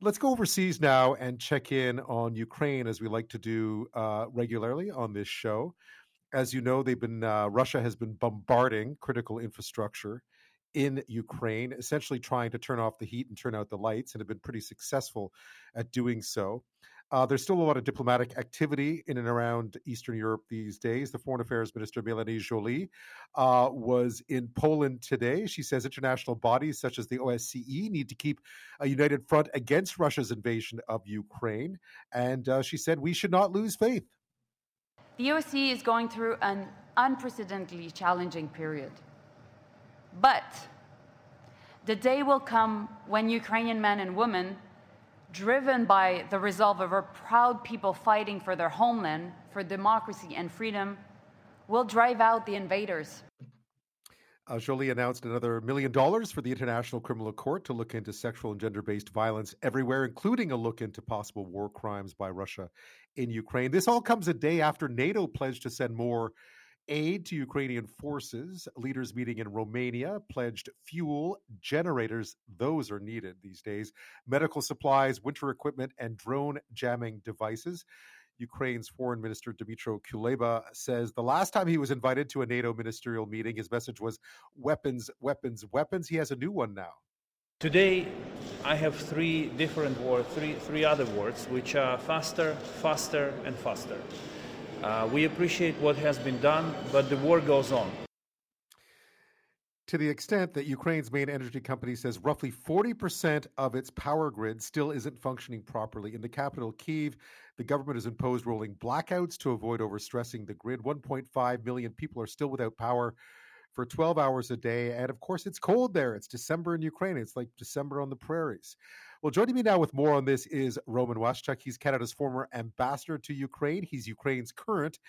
Let's go overseas now and check in on Ukraine as we like to do uh, regularly on this show. As you know, they've been uh, Russia has been bombarding critical infrastructure in Ukraine, essentially trying to turn off the heat and turn out the lights, and have been pretty successful at doing so. Uh, there's still a lot of diplomatic activity in and around Eastern Europe these days. The Foreign Affairs Minister Melanie Joly uh, was in Poland today. She says international bodies such as the OSCE need to keep a united front against Russia's invasion of Ukraine. And uh, she said we should not lose faith. The OSCE is going through an unprecedentedly challenging period. But the day will come when Ukrainian men and women driven by the resolve of our proud people fighting for their homeland, for democracy and freedom, will drive out the invaders. Uh, Joly announced another million dollars for the International Criminal Court to look into sexual and gender based violence everywhere, including a look into possible war crimes by Russia in Ukraine. This all comes a day after NATO pledged to send more aid to Ukrainian forces. Leaders meeting in Romania pledged fuel, generators, those are needed these days, medical supplies, winter equipment, and drone jamming devices. Ukraine's Foreign Minister Dmytro Kuleba says the last time he was invited to a NATO ministerial meeting, his message was weapons, weapons, weapons. He has a new one now. Today, I have three different words, three, three other words, which are faster, faster, and faster. Uh, we appreciate what has been done, but the war goes on. To the extent that Ukraine's main energy company says roughly 40% of its power grid still isn't functioning properly. In the capital, Kiev, the government has imposed rolling blackouts to avoid overstressing the grid. 1.5 million people are still without power for 12 hours a day. And of course, it's cold there. It's December in Ukraine. It's like December on the prairies. Well, joining me now with more on this is Roman Waschuk. He's Canada's former ambassador to Ukraine. He's Ukraine's current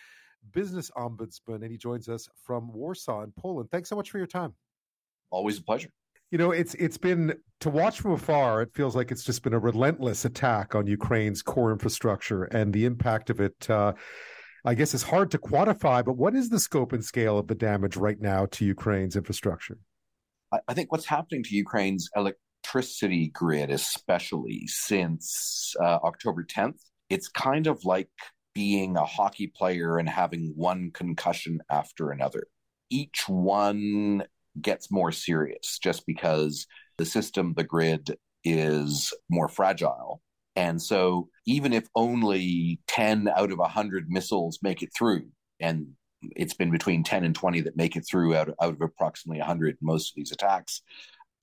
business ombudsman, and he joins us from Warsaw in Poland. Thanks so much for your time. Always a pleasure. You know, it's it's been to watch from afar. It feels like it's just been a relentless attack on Ukraine's core infrastructure, and the impact of it. Uh, I guess is hard to quantify, but what is the scope and scale of the damage right now to Ukraine's infrastructure? I think what's happening to Ukraine's electricity grid, especially since uh, October 10th, it's kind of like being a hockey player and having one concussion after another. Each one gets more serious just because the system, the grid, is more fragile and so even if only 10 out of 100 missiles make it through, and it's been between 10 and 20 that make it through out out of approximately 100 most of these attacks,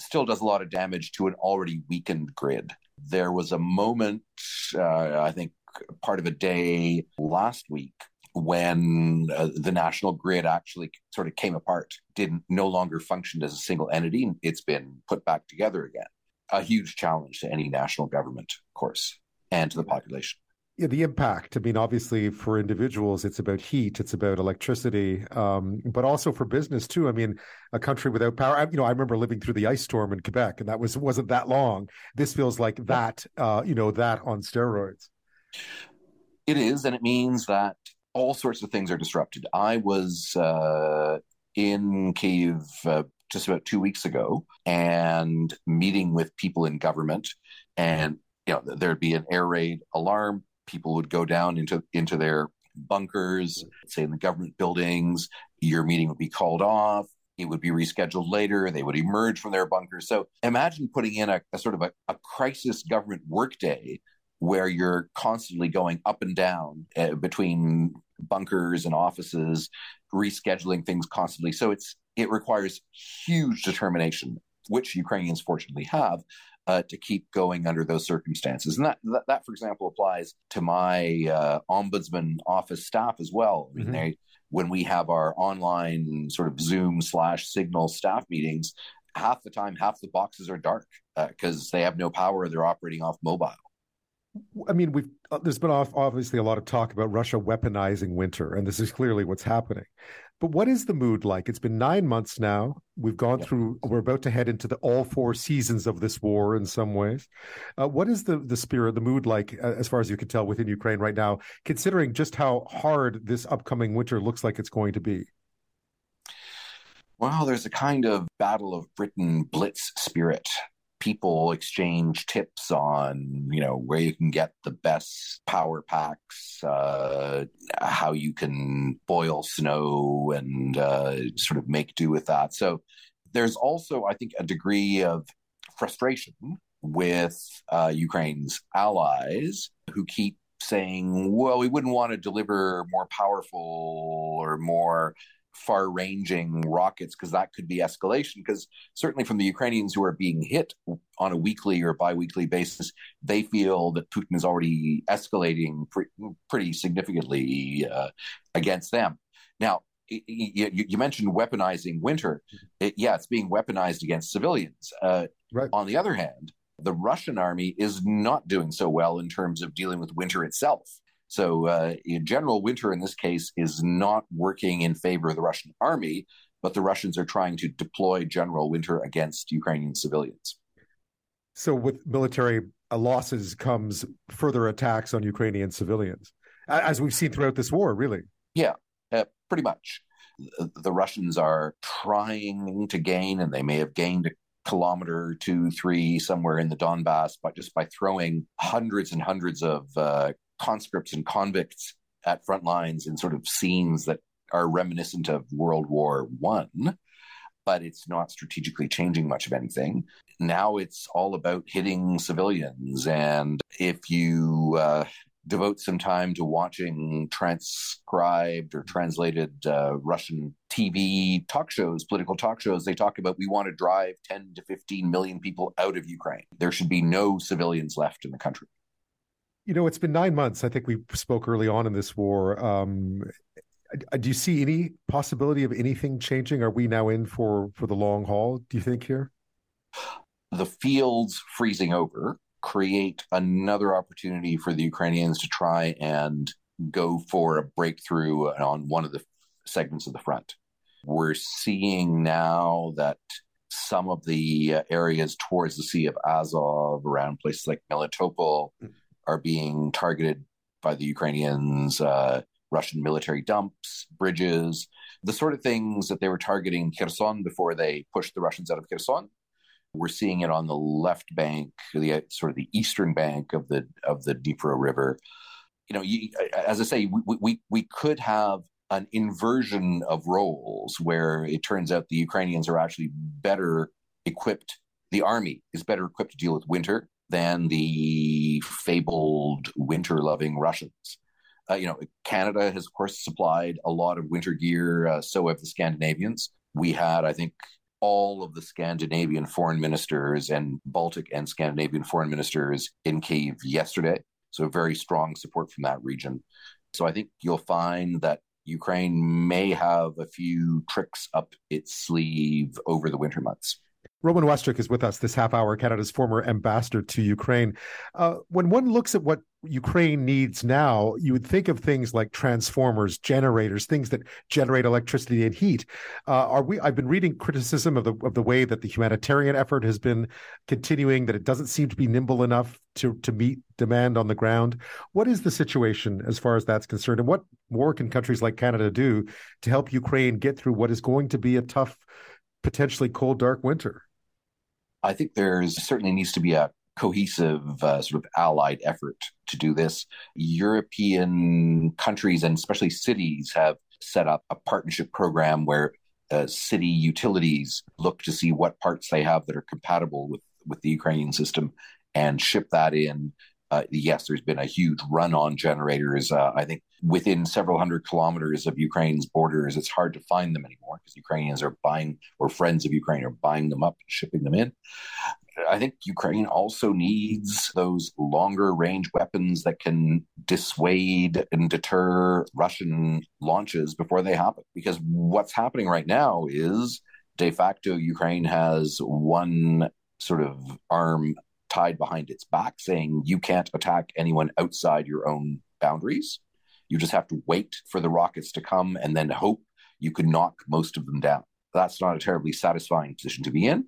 still does a lot of damage to an already weakened grid. There was a moment, uh, I think, part of a day last week when uh, the national grid actually sort of came apart, didn't no longer functioned as a single entity. It's been put back together again a huge challenge to any national government, of course, and to the population. Yeah, the impact. I mean, obviously, for individuals, it's about heat, it's about electricity, um, but also for business too. I mean, a country without power. I, you know, I remember living through the ice storm in Quebec, and that was wasn't that long. This feels like that. Uh, you know, that on steroids. It is, and it means that all sorts of things are disrupted. I was uh, in Kiev uh, just about two weeks ago and meeting with people in government and you know there'd be an air raid alarm people would go down into into their bunkers say in the government buildings your meeting would be called off it would be rescheduled later they would emerge from their bunkers. So imagine putting in a, a sort of a, a crisis government workday where you're constantly going up and down uh, between bunkers and offices rescheduling things constantly. So it's it requires huge determination, which Ukrainians fortunately have, uh, to keep going under those circumstances. And that, that, that for example, applies to my uh, ombudsman office staff as well. I mean, mm-hmm. they, when we have our online sort of Zoom slash Signal staff meetings, half the time, half the boxes are dark because uh, they have no power. They're operating off mobile. I mean, we've uh, there's been obviously a lot of talk about Russia weaponizing winter, and this is clearly what's happening. But what is the mood like? It's been nine months now. We've gone yeah. through. We're about to head into the all four seasons of this war in some ways. Uh, what is the the spirit, the mood like, uh, as far as you can tell within Ukraine right now, considering just how hard this upcoming winter looks like it's going to be? Well, there's a kind of battle of Britain blitz spirit people exchange tips on you know where you can get the best power packs uh, how you can boil snow and uh, sort of make do with that. So there's also i think a degree of frustration with uh, ukraine's allies who keep saying well we wouldn't want to deliver more powerful or more far ranging rockets because that could be escalation. Because certainly from the Ukrainians who are being hit on a weekly or bi weekly basis, they feel that Putin is already escalating pre- pretty significantly uh, against them. Now, you, you, mentioned weaponizing winter. It, yeah, it's being weaponized against civilians. Uh, right. On the other hand, the Russian army is not doing so well in terms of dealing with winter itself. So, uh, General Winter in this case is not working in favor of the Russian army, but the Russians are trying to deploy General Winter against Ukrainian civilians. So, with military uh, losses comes further attacks on Ukrainian civilians, as we've seen throughout this war, really. Yeah, uh, pretty much. The, the Russians are trying to gain, and they may have gained a kilometer, two, three, somewhere in the Donbass, but just by throwing hundreds and hundreds of uh, conscripts and convicts at front lines in sort of scenes that are reminiscent of World War One, but it's not strategically changing much of anything. Now it's all about hitting civilians, and if you uh, devote some time to watching transcribed or translated uh, Russian TV talk shows, political talk shows, they talk about we want to drive 10 to 15 million people out of Ukraine. There should be no civilians left in the country you know, it's been nine months. I think we spoke early on in this war. Um, do you see any possibility of anything changing? Are we now in for for the long haul? Do you think here? The fields freezing over create another opportunity for the Ukrainians to try and go for a breakthrough on one of the segments of the front. We're seeing now that some of the areas towards the Sea of Azov, around places like Melitopol, mm are being targeted by the Ukrainians, uh, Russian military dumps, bridges, the sort of things that they were targeting Kherson before they pushed the Russians out of Kherson. We're seeing it on the left bank, the sort of the eastern bank of the of the Dnipro River. You know, you, as I say, we, we we could have an inversion of roles where it turns out the Ukrainians are actually better equipped. The army is better equipped to deal with winter than the fabled winter loving Russians. Uh, you know, Canada has, of course, supplied a lot of winter gear, uh, so have the Scandinavians. We had, I think, all of the Scandinavian foreign ministers and Baltic and Scandinavian foreign ministers in Kiev yesterday. So, very strong support from that region. So, I think you'll find that Ukraine may have a few tricks up its sleeve over the winter months. Roman Waschuk is with us this half hour, Canada's former ambassador to Ukraine. Uh, when one looks at what Ukraine needs now, you would think of things like transformers, generators, things that generate electricity and heat. Uh, are we? I've been reading criticism of the of the way that the humanitarian effort has been continuing. That it doesn't seem to be nimble enough to to meet demand on the ground. What is the situation as far as that's concerned, and what more can countries like Canada do to help Ukraine get through what is going to be a tough, potentially cold, dark winter? I think there's certainly needs to be a cohesive uh, sort of allied effort to do this. European countries and especially cities have set up a partnership program where uh, city utilities look to see what parts they have that are compatible with, with the Ukrainian system and ship that in. Uh, yes, there's been a huge run on generators. Uh, I think within several hundred kilometers of Ukraine's borders, it's hard to find them anymore because Ukrainians are buying, or friends of Ukraine are buying them up and shipping them in. I think Ukraine also needs those longer range weapons that can dissuade and deter Russian launches before they happen. Because what's happening right now is de facto Ukraine has one sort of arm tied behind its back saying you can't attack anyone outside your own boundaries. You just have to wait for the rockets to come and then hope you can knock most of them down. That's not a terribly satisfying position to be in.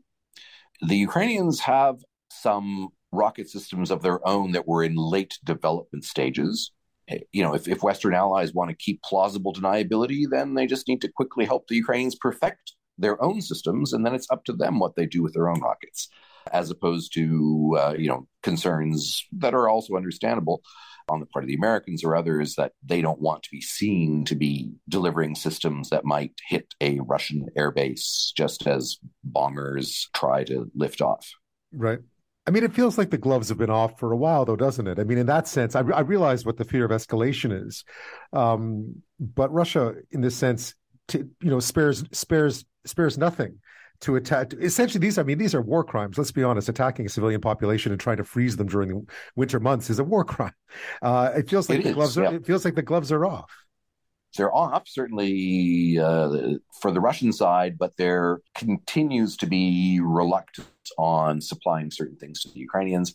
The Ukrainians have some rocket systems of their own that were in late development stages. You know, if, if Western allies want to keep plausible deniability, then they just need to quickly help the Ukrainians perfect their own systems, and then it's up to them what they do with their own rockets. As opposed to, uh, you know, concerns that are also understandable on the part of the Americans or others that they don't want to be seen to be delivering systems that might hit a Russian airbase just as bombers try to lift off. Right. I mean, it feels like the gloves have been off for a while, though, doesn't it? I mean, in that sense, I, I realize what the fear of escalation is, um, but Russia, in this sense, to, you know, spares spares spares nothing to attack. Essentially, these I mean, these are war crimes. Let's be honest. Attacking a civilian population and trying to freeze them during the winter months is a war crime. Uh, it feels like it the is, gloves are. Yeah. It feels like the gloves are off they're off certainly uh, for the Russian side, but there continues to be reluctance on supplying certain things to the Ukrainians.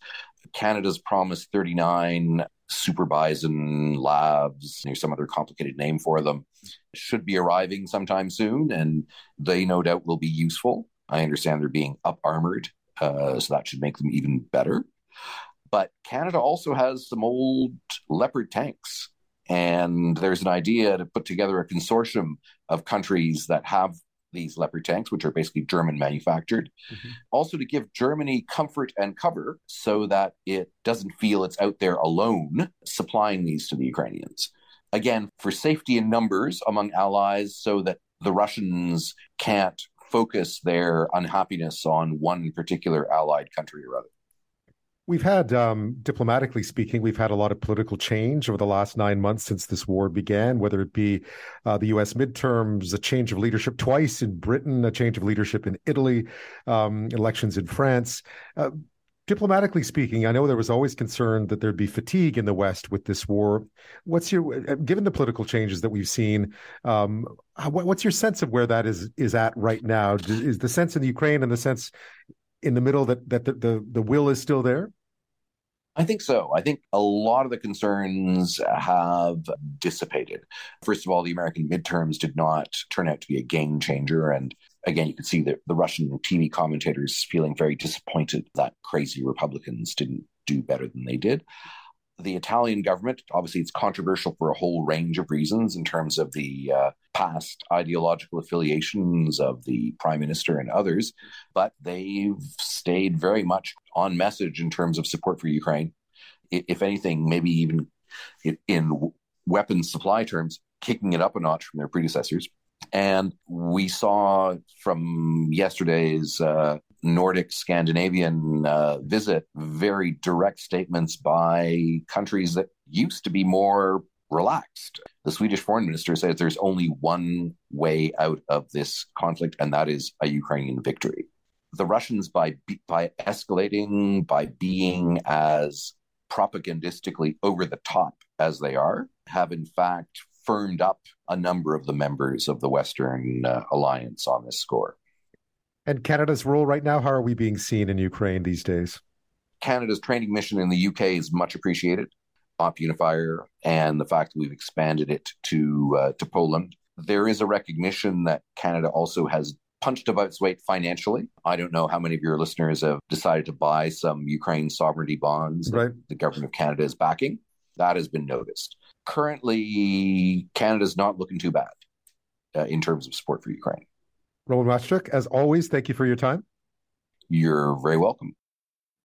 Canada's promised 39 super bison LAVs, there's some other complicated name for them, should be arriving sometime soon, and they no doubt will be useful. I understand they're being up armored, uh, so that should make them even better. But Canada also has some old Leopard tanks and there's an idea to put together a consortium of countries that have these Leopard tanks, which are basically German manufactured. Mm-hmm. Also, to give Germany comfort and cover so that it doesn't feel it's out there alone supplying these to the Ukrainians. Again, for safety in numbers among allies, so that the Russians can't focus their unhappiness on one particular allied country or other. We've had, um, diplomatically speaking, we've had a lot of political change over the last nine months since this war began, whether it be uh, the U.S. midterms, a change of leadership twice in Britain, a change of leadership in Italy, um, elections in France. Uh, diplomatically speaking, I know there was always concern that there'd be fatigue in the West with this war. What's your, uh, given the political changes that we've seen, um, what's your sense of where that is is at right now? Is the sense in the Ukraine and the sense in the middle that that the, the, the will is still there? I think so. I think a lot of the concerns have dissipated. First of all, the American midterms did not turn out to be a game changer. And again, you could see the, the Russian TV commentators feeling very disappointed that crazy Republicans didn't do better than they did the Italian government, obviously, it's controversial for a whole range of reasons in terms of the uh, past ideological affiliations of the prime minister and others, but they've stayed very much on message in terms of support for Ukraine. If anything, maybe even in weapons supply terms, kicking it up a notch from their predecessors. And we saw from yesterday's uh, Nordic Scandinavian uh, visit very direct statements by countries that used to be more relaxed. The Swedish foreign minister says there's only one way out of this conflict, and that is a Ukrainian victory. The Russians, by by escalating, by being as propagandistically over the top as they are, have in fact firmed up a number of the members of the Western uh, alliance on this score. And Canada's role right now, how are we being seen in Ukraine these days? Canada's training mission in the UK is much appreciated. Op Unifier and the fact that we've expanded it to uh, to Poland. There is a recognition that Canada also has punched above its weight financially. I don't know how many of your listeners have decided to buy some Ukraine sovereignty bonds right. that the government of Canada is backing. That has been noticed. Currently, Canada's not looking too bad uh, in terms of support for Ukraine. Roman Waschuk, as always, thank you for your time. You're very welcome.